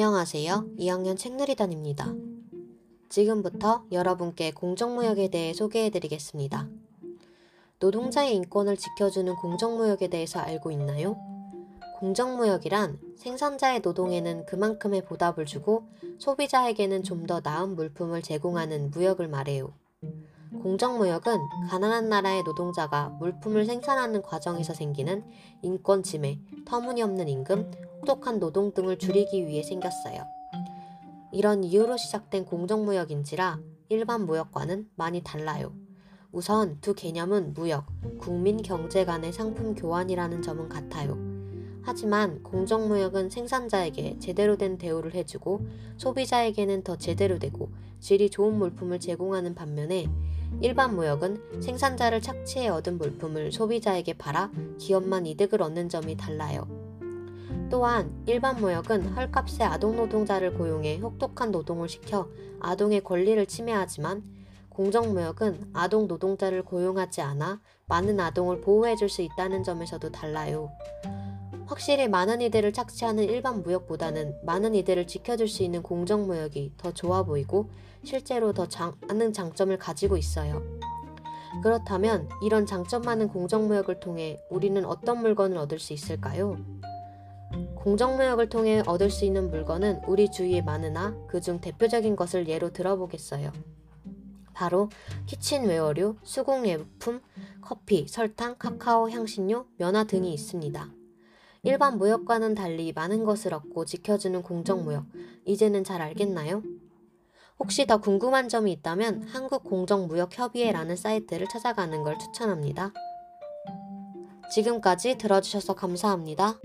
안녕하세요. 2학년 책누리단입니다. 지금부터 여러분께 공정무역에 대해 소개해드리겠습니다. 노동자의 인권을 지켜주는 공정무역에 대해서 알고 있나요? 공정무역이란 생산자의 노동에는 그만큼의 보답을 주고 소비자에게는 좀 더 나은 물품을 제공하는 무역을 말해요. 공정무역은 가난한 나라의 노동자가 물품을 생산하는 과정에서 생기는 인권 침해, 터무니없는 임금, 혹독한 노동 등을 줄이기 위해 생겼어요. 이런 이유로 시작된 공정무역인지라 일반 무역과는 많이 달라요. 우선 두 개념은 무역, 국민 경제 간의 상품 교환이라는 점은 같아요. 하지만 공정무역은 생산자에게 제대로 된 대우를 해주고 소비자에게는 더 제대로 되고 질이 좋은 물품을 제공하는 반면에 일반 무역은 생산자를 착취해 얻은 물품을 소비자에게 팔아 기업만 이득을 얻는 점이 달라요. 또한 일반 무역은 헐값에 아동 노동자를 고용해 혹독한 노동을 시켜 아동의 권리를 침해하지만 공정무역은 아동 노동자를 고용하지 않아 많은 아동을 보호해 줄 수 있다는 점에서도 달라요. 확실히 많은 이들을 착취하는 일반 무역보다는 많은 이들을 지켜줄 수 있는 공정무역이 더 좋아 보이고 실제로 더 장, 많은 장점을 가지고 있어요. 그렇다면 이런 장점 많은 공정무역을 통해 우리는 어떤 물건을 얻을 수 있을까요? 공정무역을 통해 얻을 수 있는 물건은 우리 주위에 많으나 그중 대표적인 것을 예로 들어보겠어요. 바로 키친웨어류, 수공예품, 커피, 설탕, 카카오, 향신료, 면화 등이 있습니다. 일반 무역과는 달리 많은 것을 얻고 지켜주는 공정무역, 이제는 잘 알겠나요? 혹시 더 궁금한 점이 있다면 한국공정무역협의회라는 사이트를 찾아가는 걸 추천합니다. 지금까지 들어주셔서 감사합니다.